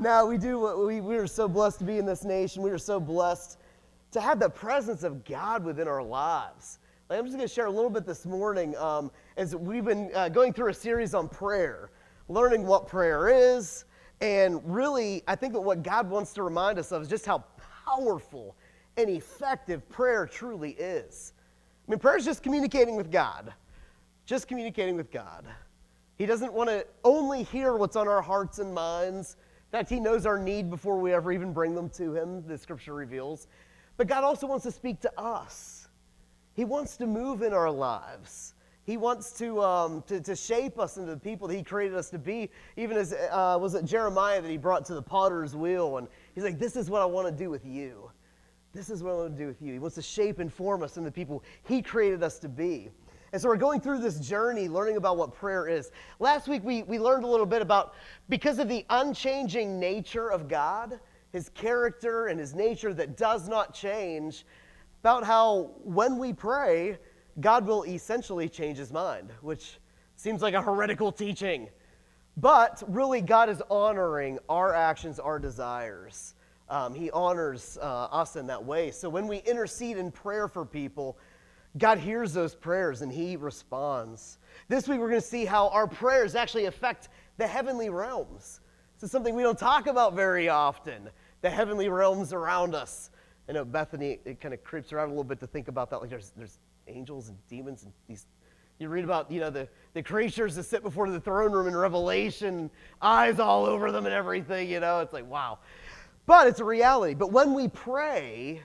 Now, we do, what we, we are so blessed to be in this nation. We are so blessed to have the presence of God within our lives. Like, I'm just going to share a little bit this morning um, as we've been uh, going through a series on prayer, learning what prayer is. And really, I think that what God wants to remind us of is just how powerful and effective prayer truly is. I mean, prayer is just communicating with God, just communicating with God. He doesn't want to only hear what's on our hearts and minds in fact, He knows our need before we ever even bring them to Him, the scripture reveals. But God also wants to speak to us. He wants to move in our lives. He wants to, um, to, to, shape us into the people that He created us to be. Even as uh, was it Jeremiah that He brought to the potter's wheel, and He's like, "This is what I want to do with you. This is what I want to do with you." He wants to shape and form us into the people He created us to be. And so we're going through this journey learning about what prayer is. Last week we, we learned a little bit about because of the unchanging nature of God, his character and his nature that does not change, about how when we pray, God will essentially change his mind, which seems like a heretical teaching. But really, God is honoring our actions, our desires. Um, he honors uh, us in that way. So when we intercede in prayer for people, God hears those prayers and He responds. This week, we're going to see how our prayers actually affect the heavenly realms. This is something we don't talk about very often the heavenly realms around us. I know Bethany, it kind of creeps around a little bit to think about that. Like there's, there's angels and demons and these. You read about, you know, the, the creatures that sit before the throne room in Revelation, eyes all over them and everything, you know. It's like, wow. But it's a reality. But when we pray,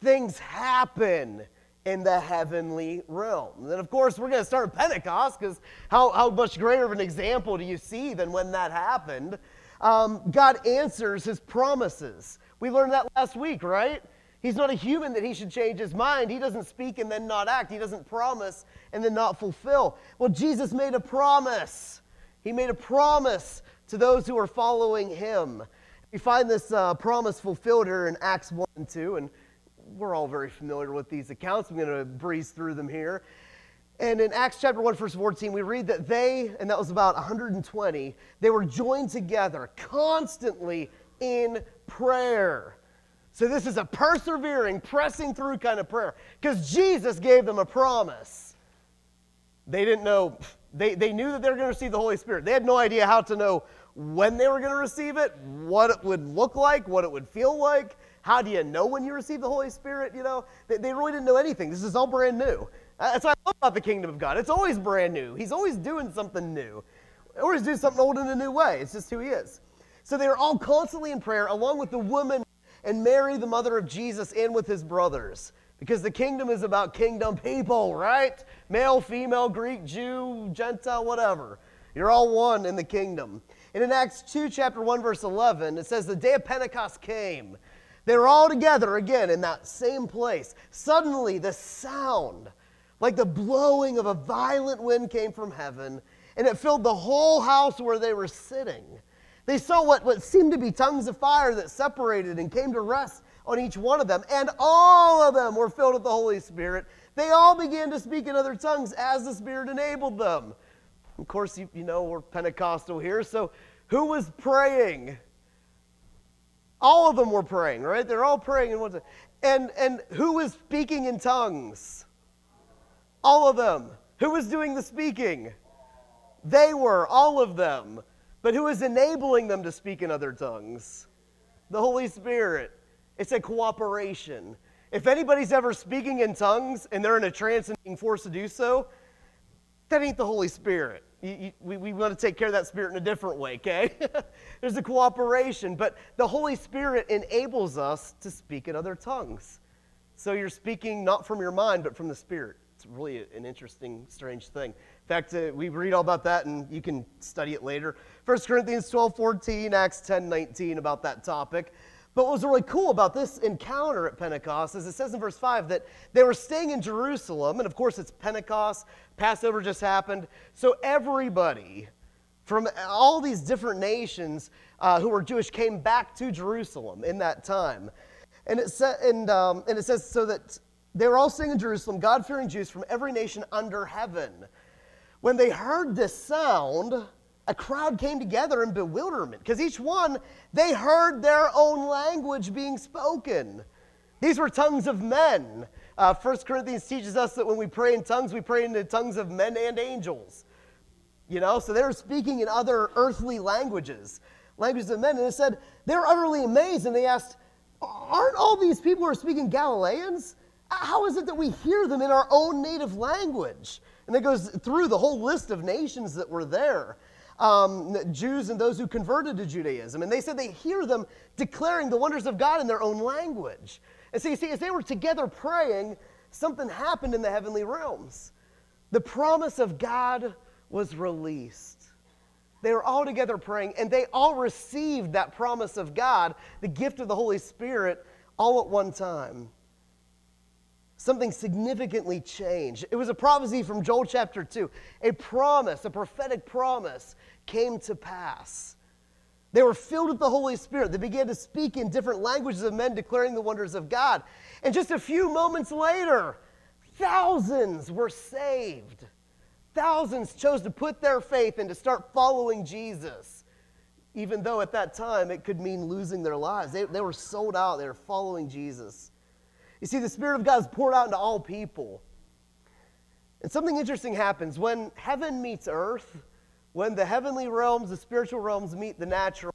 things happen in the heavenly realm. And then, of course, we're going to start Pentecost because how, how much greater of an example do you see than when that happened? Um, God answers his promises. We learned that last week, right? He's not a human that he should change his mind. He doesn't speak and then not act. He doesn't promise and then not fulfill. Well, Jesus made a promise. He made a promise to those who are following him. We find this uh, promise fulfilled here in Acts 1 and 2. And we're all very familiar with these accounts. I'm going to breeze through them here. And in Acts chapter 1, verse 14, we read that they, and that was about 120, they were joined together constantly in prayer. So this is a persevering, pressing through kind of prayer because Jesus gave them a promise. They didn't know, they, they knew that they were going to receive the Holy Spirit. They had no idea how to know when they were going to receive it, what it would look like, what it would feel like. How do you know when you receive the Holy Spirit? You know, they, they really didn't know anything. This is all brand new. Uh, that's what I love about the kingdom of God. It's always brand new. He's always doing something new. Or he's doing something old in a new way. It's just who he is. So they were all constantly in prayer, along with the woman and Mary, the mother of Jesus, and with his brothers. Because the kingdom is about kingdom people, right? Male, female, Greek, Jew, Gentile, whatever. You're all one in the kingdom. And in Acts 2, chapter 1, verse 11, it says, The day of Pentecost came. They were all together again in that same place. Suddenly, the sound, like the blowing of a violent wind, came from heaven, and it filled the whole house where they were sitting. They saw what, what seemed to be tongues of fire that separated and came to rest on each one of them, and all of them were filled with the Holy Spirit. They all began to speak in other tongues as the Spirit enabled them. Of course, you, you know, we're Pentecostal here, so who was praying? All of them were praying, right? They're all praying in one time. And, and who was speaking in tongues? All of them. Who was doing the speaking? They were, all of them. But who was enabling them to speak in other tongues? The Holy Spirit. It's a cooperation. If anybody's ever speaking in tongues and they're in a trance and being forced to do so, that ain't the Holy Spirit. We, we want to take care of that spirit in a different way, okay? There's a cooperation, but the Holy Spirit enables us to speak in other tongues. So you're speaking not from your mind, but from the Spirit. It's really an interesting, strange thing. In fact, uh, we read all about that, and you can study it later. 1 Corinthians 12 14, Acts 10 19 about that topic. But what was really cool about this encounter at Pentecost is it says in verse 5 that they were staying in Jerusalem, and of course it's Pentecost, Passover just happened. So everybody from all these different nations uh, who were Jewish came back to Jerusalem in that time. And it, sa- and, um, and it says so that they were all staying in Jerusalem, God fearing Jews from every nation under heaven. When they heard this sound, a crowd came together in bewilderment because each one, they heard their own language being spoken. These were tongues of men. Uh, 1 Corinthians teaches us that when we pray in tongues, we pray in the tongues of men and angels. You know, so they were speaking in other earthly languages, languages of men. And it said they were utterly amazed and they asked, Aren't all these people who are speaking Galileans? How is it that we hear them in our own native language? And it goes through the whole list of nations that were there. Um, Jews and those who converted to Judaism. And they said they hear them declaring the wonders of God in their own language. And so you see, as they were together praying, something happened in the heavenly realms. The promise of God was released. They were all together praying, and they all received that promise of God, the gift of the Holy Spirit, all at one time. Something significantly changed. It was a prophecy from Joel chapter 2. A promise, a prophetic promise, came to pass. They were filled with the Holy Spirit. They began to speak in different languages of men, declaring the wonders of God. And just a few moments later, thousands were saved. Thousands chose to put their faith and to start following Jesus, even though at that time it could mean losing their lives. They, they were sold out, they were following Jesus. You see, the Spirit of God is poured out into all people. And something interesting happens when heaven meets earth, when the heavenly realms, the spiritual realms meet the natural,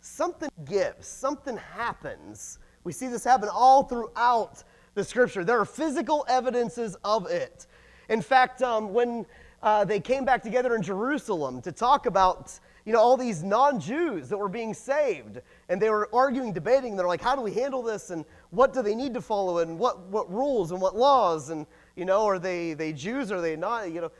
something gives, something happens. We see this happen all throughout the scripture. There are physical evidences of it. In fact, um, when uh, they came back together in Jerusalem to talk about you know, all these non Jews that were being saved. And they were arguing, debating. They're like, how do we handle this? And what do they need to follow? And what, what rules and what laws? And, you know, are they, they Jews? Are they not? You know,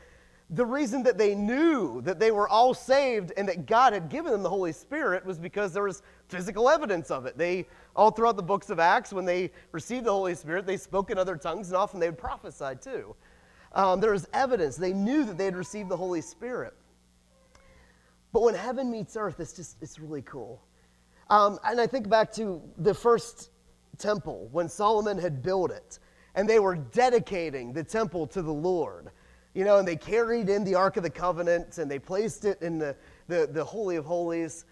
the reason that they knew that they were all saved and that God had given them the Holy Spirit was because there was physical evidence of it. They, all throughout the books of Acts, when they received the Holy Spirit, they spoke in other tongues and often they would prophesy too. Um, there was evidence. They knew that they had received the Holy Spirit. But when heaven meets earth, it's just, it's really cool. Um, and I think back to the first temple when Solomon had built it, and they were dedicating the temple to the Lord. You know, and they carried in the Ark of the Covenant and they placed it in the, the, the Holy of Holies.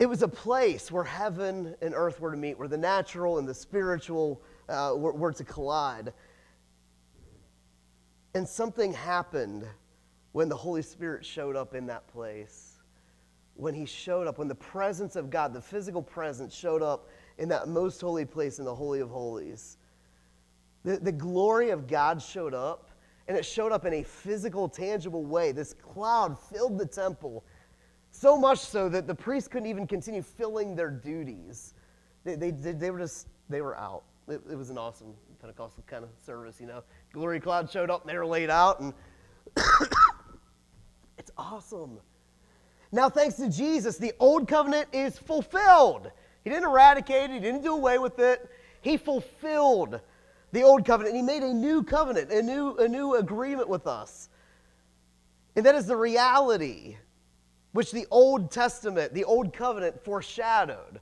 It was a place where heaven and earth were to meet, where the natural and the spiritual uh, were, were to collide. And something happened when the Holy Spirit showed up in that place. When he showed up, when the presence of God, the physical presence, showed up in that most holy place in the Holy of Holies. The, the glory of God showed up, and it showed up in a physical, tangible way. This cloud filled the temple, so much so that the priests couldn't even continue filling their duties. They, they, they were just, they were out. It, it was an awesome Pentecostal kind of service, you know. Glory cloud showed up, and they were laid out, and awesome. Now, thanks to Jesus, the old covenant is fulfilled. He didn't eradicate it, he didn't do away with it. He fulfilled the old covenant. He made a new covenant, a new, a new agreement with us. And that is the reality which the Old Testament, the Old Covenant foreshadowed.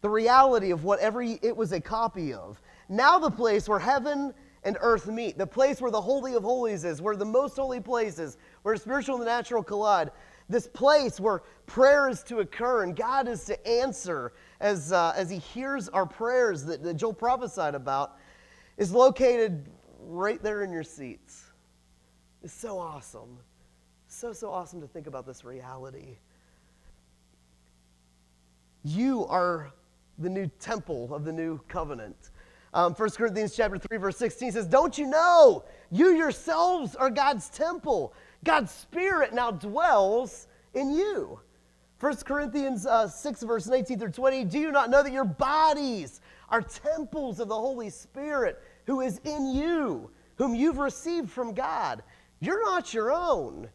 The reality of what every it was a copy of. Now the place where heaven and earth meet, the place where the Holy of Holies is, where the most holy place is, where spiritual and the natural collide, this place where prayer is to occur and God is to answer as, uh, as He hears our prayers that, that Joel prophesied about, is located right there in your seats. It's so awesome. So, so awesome to think about this reality. You are the new temple of the new covenant. Um, 1 Corinthians chapter 3, verse 16 says, Don't you know you yourselves are God's temple? God's Spirit now dwells in you. 1 Corinthians uh, 6, verse 19 through 20, do you not know that your bodies are temples of the Holy Spirit who is in you, whom you've received from God? You're not your own.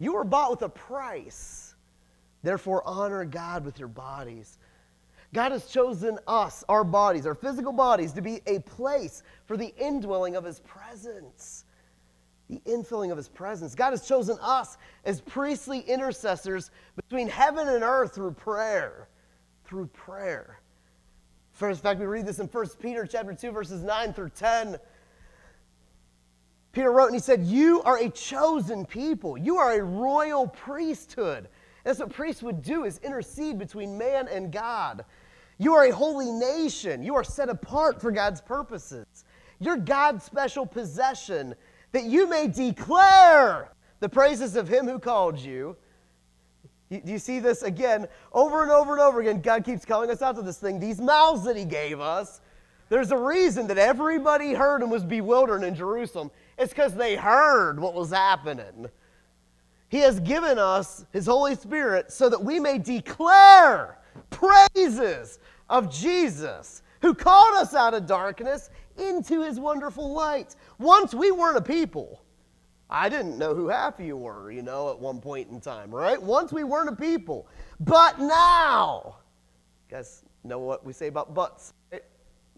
You were bought with a price. Therefore, honor God with your bodies. God has chosen us, our bodies, our physical bodies, to be a place for the indwelling of His presence. The infilling of His presence. God has chosen us as priestly intercessors between heaven and earth through prayer. Through prayer. First, in fact, we read this in 1 Peter chapter 2, verses 9 through 10. Peter wrote and he said, You are a chosen people. You are a royal priesthood. That's what priests would do is intercede between man and God. You are a holy nation. You are set apart for God's purposes. You're God's special possession that you may declare the praises of him who called you. Do you see this again over and over and over again? God keeps calling us out to this thing. These mouths that he gave us, there's a reason that everybody heard and was bewildered in Jerusalem. It's because they heard what was happening. He has given us His Holy Spirit so that we may declare praises of Jesus, who called us out of darkness into His wonderful light. Once we weren't a people. I didn't know who half of you were, you know, at one point in time, right? Once we weren't a people. But now, you guys know what we say about butts, right?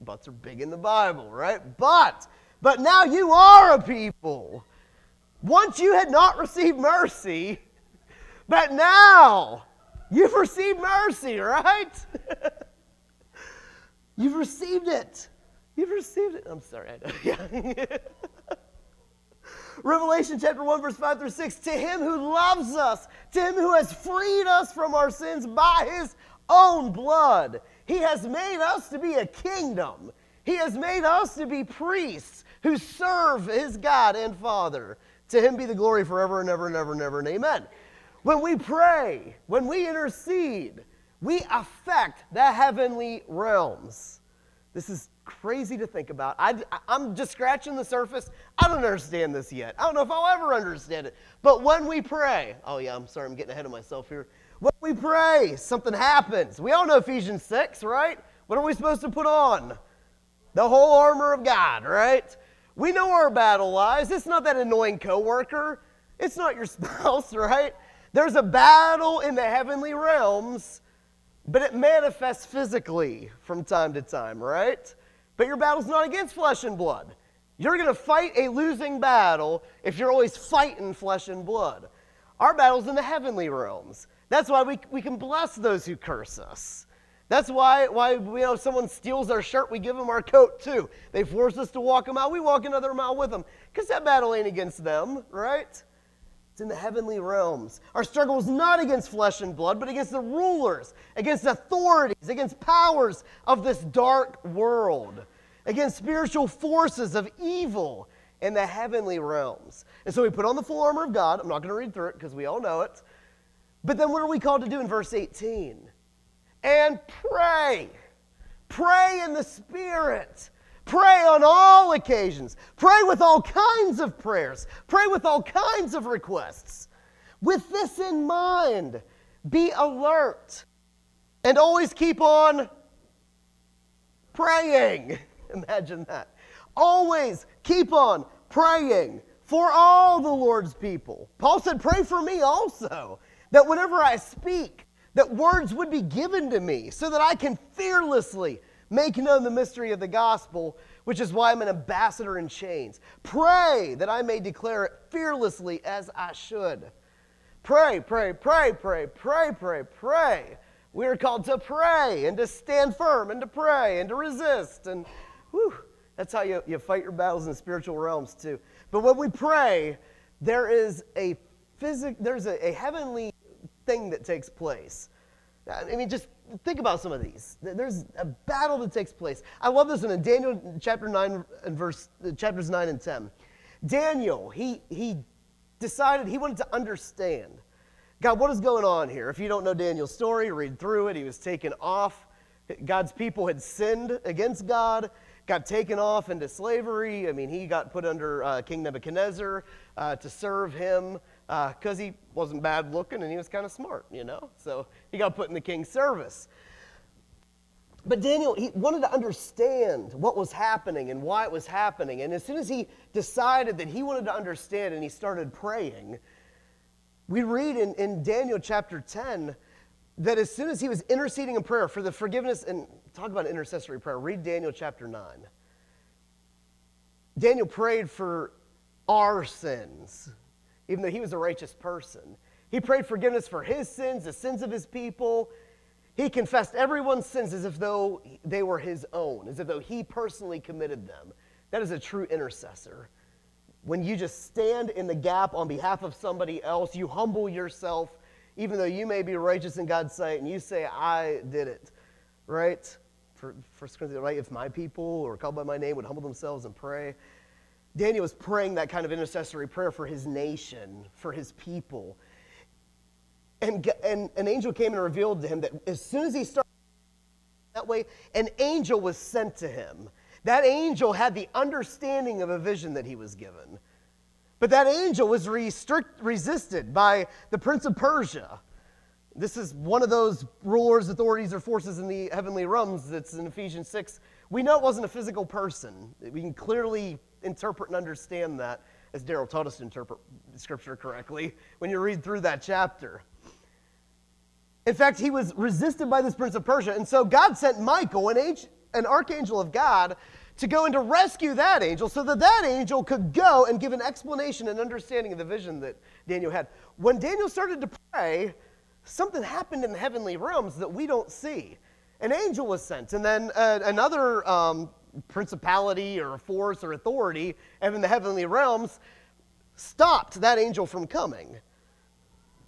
Butts are big in the Bible, right? But, but now you are a people. Once you had not received mercy, but now you've received mercy, right? you've received it. You've received it. I'm sorry. Revelation chapter 1, verse 5 through 6. To him who loves us, to him who has freed us from our sins by his own blood, he has made us to be a kingdom. He has made us to be priests who serve his God and Father. To him be the glory forever and ever and ever and ever and amen. When we pray, when we intercede, we affect the heavenly realms. This is crazy to think about. I, am just scratching the surface. I don't understand this yet. I don't know if I'll ever understand it. But when we pray, oh yeah, I'm sorry, I'm getting ahead of myself here. When we pray, something happens. We all know Ephesians 6, right? What are we supposed to put on? The whole armor of God, right? We know our battle lies. It's not that annoying coworker. It's not your spouse, right? There's a battle in the heavenly realms, but it manifests physically from time to time, right? But your battle's not against flesh and blood. You're going to fight a losing battle if you're always fighting flesh and blood. Our battle's in the heavenly realms. That's why we, we can bless those who curse us. That's why, why you know, if someone steals our shirt, we give them our coat too. They force us to walk a mile, we walk another mile with them. Because that battle ain't against them, right? It's in the heavenly realms. Our struggle is not against flesh and blood, but against the rulers, against authorities, against powers of this dark world, against spiritual forces of evil in the heavenly realms. And so we put on the full armor of God. I'm not going to read through it because we all know it. But then what are we called to do in verse 18? and pray. Pray in the Spirit. Pray on all occasions. Pray with all kinds of prayers. Pray with all kinds of requests. With this in mind, be alert and always keep on praying. Imagine that. Always keep on praying for all the Lord's people. Paul said, Pray for me also, that whenever I speak, that words would be given to me so that I can fearlessly make known the mystery of the gospel, which is why I'm an ambassador in chains. Pray that I may declare it fearlessly as I should. Pray, pray, pray, pray, pray, pray, pray. We are called to pray and to stand firm and to pray and to resist. And whew, that's how you, you fight your battles in spiritual realms too. But when we pray, there is a physic, there's a, a heavenly thing that takes place. I mean, just think about some of these. There's a battle that takes place. I love this one in Daniel chapter 9 and verse uh, chapters 9 and 10. Daniel, he he decided he wanted to understand. God, what is going on here? If you don't know Daniel's story, read through it. He was taken off. God's people had sinned against God, got taken off into slavery. I mean, he got put under uh, King Nebuchadnezzar uh, to serve him because uh, he wasn't bad looking and he was kind of smart, you know? So he got put in the king's service. But Daniel, he wanted to understand what was happening and why it was happening. And as soon as he decided that he wanted to understand and he started praying, we read in, in Daniel chapter 10 that as soon as he was interceding in prayer for the forgiveness, and talk about intercessory prayer, read Daniel chapter 9. Daniel prayed for our sins even though he was a righteous person. He prayed forgiveness for his sins, the sins of his people. He confessed everyone's sins as if though they were his own, as if though he personally committed them. That is a true intercessor. when you just stand in the gap on behalf of somebody else, you humble yourself, even though you may be righteous in God's sight, and you say, I did it, right? For First Corinthians, right? If my people are called by my name would humble themselves and pray. Daniel was praying that kind of intercessory prayer for his nation, for his people. And, and an angel came and revealed to him that as soon as he started that way, an angel was sent to him. That angel had the understanding of a vision that he was given. But that angel was restrict, resisted by the prince of Persia. This is one of those rulers, authorities, or forces in the heavenly realms that's in Ephesians 6. We know it wasn't a physical person. We can clearly interpret and understand that, as Daryl taught us to interpret Scripture correctly, when you read through that chapter. In fact, he was resisted by this prince of Persia, and so God sent Michael, an, age, an archangel of God, to go and to rescue that angel so that that angel could go and give an explanation and understanding of the vision that Daniel had. When Daniel started to pray, something happened in the heavenly realms that we don't see. An angel was sent, and then uh, another um, principality or force or authority in the heavenly realms stopped that angel from coming.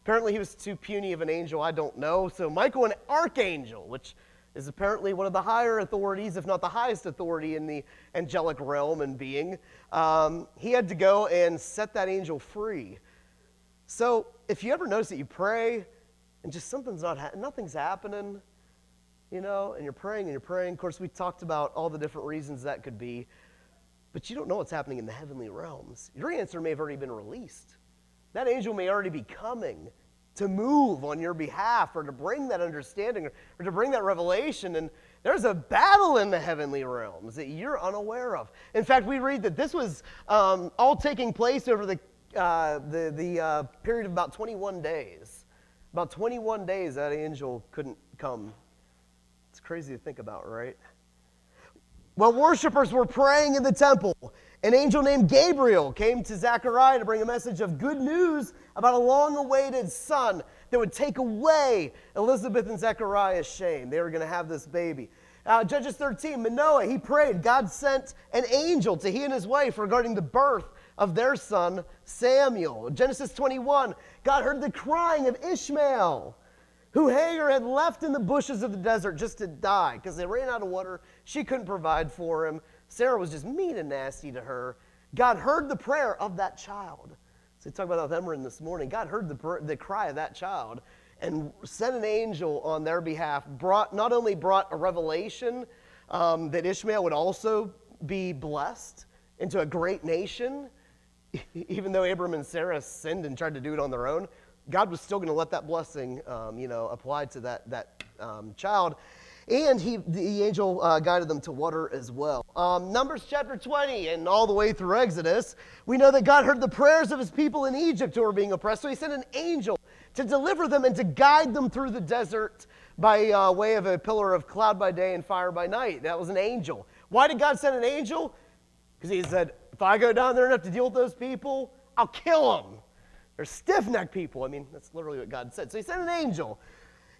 Apparently, he was too puny of an angel, I don't know. So, Michael, an archangel, which is apparently one of the higher authorities, if not the highest authority in the angelic realm and being, um, he had to go and set that angel free. So, if you ever notice that you pray and just something's not, ha- nothing's happening, you know, and you're praying and you're praying. Of course, we talked about all the different reasons that could be, but you don't know what's happening in the heavenly realms. Your answer may have already been released. That angel may already be coming to move on your behalf or to bring that understanding or to bring that revelation. And there's a battle in the heavenly realms that you're unaware of. In fact, we read that this was um, all taking place over the, uh, the, the uh, period of about 21 days. About 21 days, that angel couldn't come it's crazy to think about, right? While worshipers were praying in the temple, an angel named Gabriel came to Zechariah to bring a message of good news about a long awaited son that would take away Elizabeth and Zechariah's shame. They were going to have this baby. Uh, Judges 13, Manoah, he prayed. God sent an angel to he and his wife regarding the birth of their son, Samuel. Genesis 21, God heard the crying of Ishmael who Hagar had left in the bushes of the desert just to die because they ran out of water. She couldn't provide for him. Sarah was just mean and nasty to her. God heard the prayer of that child. So, talk about Emran this morning. God heard the, the cry of that child and sent an angel on their behalf. Brought not only brought a revelation um, that Ishmael would also be blessed into a great nation, even though Abram and Sarah sinned and tried to do it on their own. God was still going to let that blessing, um, you know, apply to that, that um, child. And he, the angel uh, guided them to water as well. Um, Numbers chapter 20 and all the way through Exodus, we know that God heard the prayers of his people in Egypt who were being oppressed. So he sent an angel to deliver them and to guide them through the desert by uh, way of a pillar of cloud by day and fire by night. That was an angel. Why did God send an angel? Because he said, if I go down there have to deal with those people, I'll kill them. They're stiff necked people. I mean, that's literally what God said. So he sent an angel.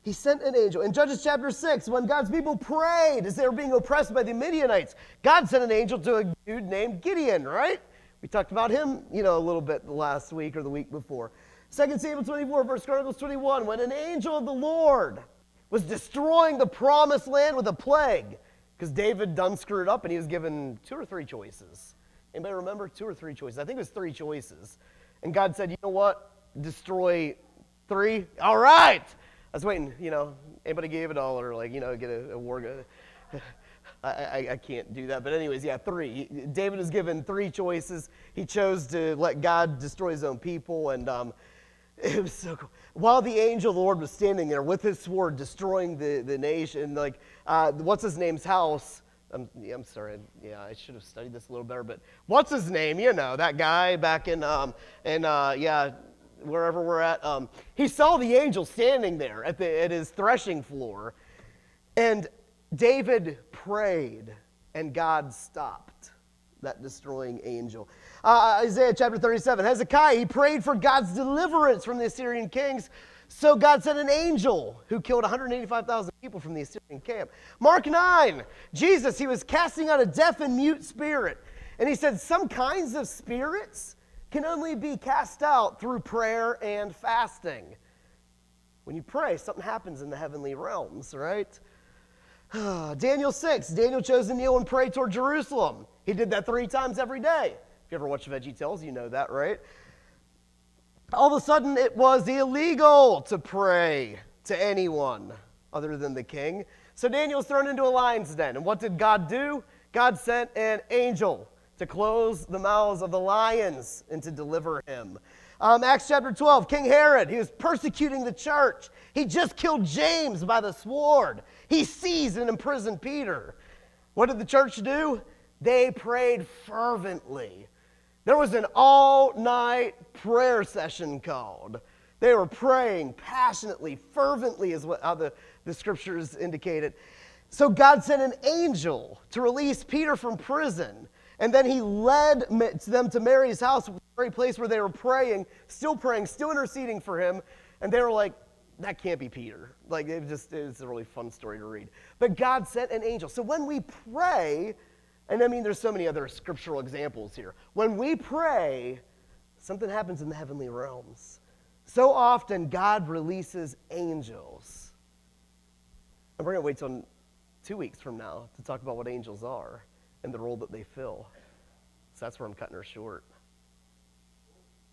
He sent an angel. In Judges chapter 6, when God's people prayed as they were being oppressed by the Midianites, God sent an angel to a dude named Gideon, right? We talked about him, you know, a little bit last week or the week before. 2 Samuel 24, verse Chronicles 21, when an angel of the Lord was destroying the promised land with a plague, because David done screwed up and he was given two or three choices. Anybody remember? Two or three choices. I think it was three choices. And God said, you know what? Destroy three? All right. I was waiting, you know, anybody gave a dollar, like, you know, get a, a war. I, I, I, can't do that. But, anyways, yeah, three. David was given three choices. He chose to let God destroy his own people. And um, it was so cool. While the angel of the Lord was standing there with his sword destroying the, the nation, like, uh, what's his name's house? I'm, I'm sorry, yeah, I should have studied this a little better, but what's his name? You know, that guy back in, um, in uh, yeah, wherever we're at. Um, he saw the angel standing there at, the, at his threshing floor, and David prayed, and God stopped that destroying angel. Uh, Isaiah chapter 37, Hezekiah, he prayed for God's deliverance from the Assyrian kings so God sent an angel who killed 185,000 people from the Assyrian camp. Mark 9, Jesus, he was casting out a deaf and mute spirit. And he said, Some kinds of spirits can only be cast out through prayer and fasting. When you pray, something happens in the heavenly realms, right? Daniel 6, Daniel chose to kneel and pray toward Jerusalem. He did that three times every day. If you ever watch Veggie Tales, you know that, right? All of a sudden, it was illegal to pray to anyone other than the king. So Daniel was thrown into a lion's den. And what did God do? God sent an angel to close the mouths of the lions and to deliver him. Um, Acts chapter 12, King Herod, he was persecuting the church. He just killed James by the sword. He seized and imprisoned Peter. What did the church do? They prayed fervently. There was an all night prayer session called. They were praying passionately, fervently, is what the, the scriptures indicated. So God sent an angel to release Peter from prison. And then he led them to Mary's house, the very place where they were praying, still praying, still interceding for him. And they were like, that can't be Peter. Like, it just it's a really fun story to read. But God sent an angel. So when we pray, and I mean, there's so many other scriptural examples here. When we pray, something happens in the heavenly realms. So often, God releases angels. And we're going to wait till two weeks from now to talk about what angels are and the role that they fill. So that's where I'm cutting her short.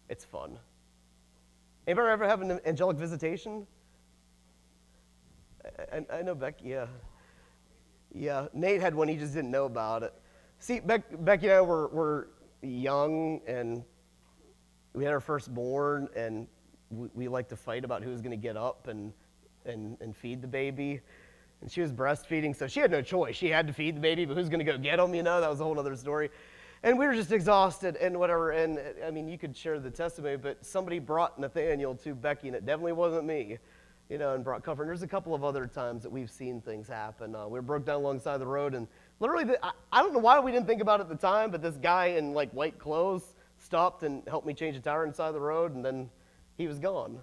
It's fun. Anybody ever have an angelic visitation? I, I, know Becky, yeah. Yeah, Nate had one, he just didn't know about it. See, Beck, Becky and I were, were young and we had our firstborn, and we, we liked to fight about who was going to get up and, and, and feed the baby. And she was breastfeeding, so she had no choice. She had to feed the baby, but who's going to go get him? You know, that was a whole other story. And we were just exhausted and whatever. And I mean, you could share the testimony, but somebody brought Nathaniel to Becky, and it definitely wasn't me, you know, and brought comfort. And there's a couple of other times that we've seen things happen. Uh, we broke down alongside the road, and literally, the, I, I don't know why we didn't think about it at the time, but this guy in like white clothes stopped and helped me change a tire inside of the road, and then he was gone.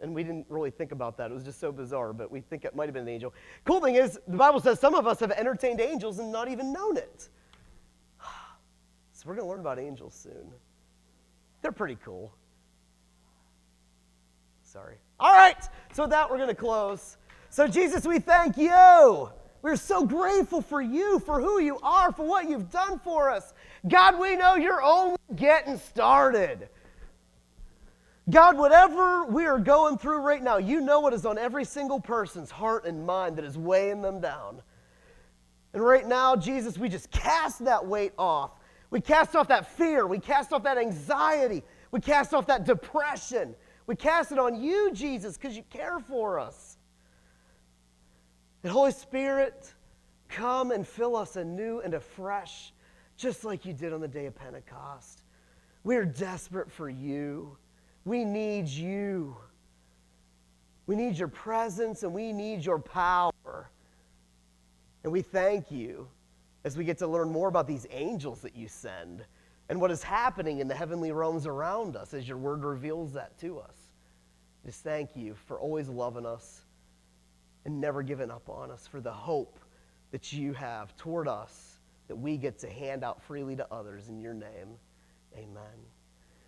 And we didn't really think about that. It was just so bizarre, but we think it might have been an angel. Cool thing is, the Bible says some of us have entertained angels and not even known it. So we're going to learn about angels soon. They're pretty cool. Sorry. All right, so with that, we're going to close. So, Jesus, we thank you. We're so grateful for you, for who you are, for what you've done for us. God, we know you're only getting started. God, whatever we are going through right now, you know what is on every single person's heart and mind that is weighing them down. And right now, Jesus, we just cast that weight off. We cast off that fear. We cast off that anxiety. We cast off that depression. We cast it on you, Jesus, because you care for us. And Holy Spirit, come and fill us anew and afresh, just like you did on the day of Pentecost. We are desperate for you. We need you. We need your presence and we need your power. And we thank you as we get to learn more about these angels that you send and what is happening in the heavenly realms around us as your word reveals that to us. Just thank you for always loving us and never giving up on us, for the hope that you have toward us that we get to hand out freely to others in your name. Amen.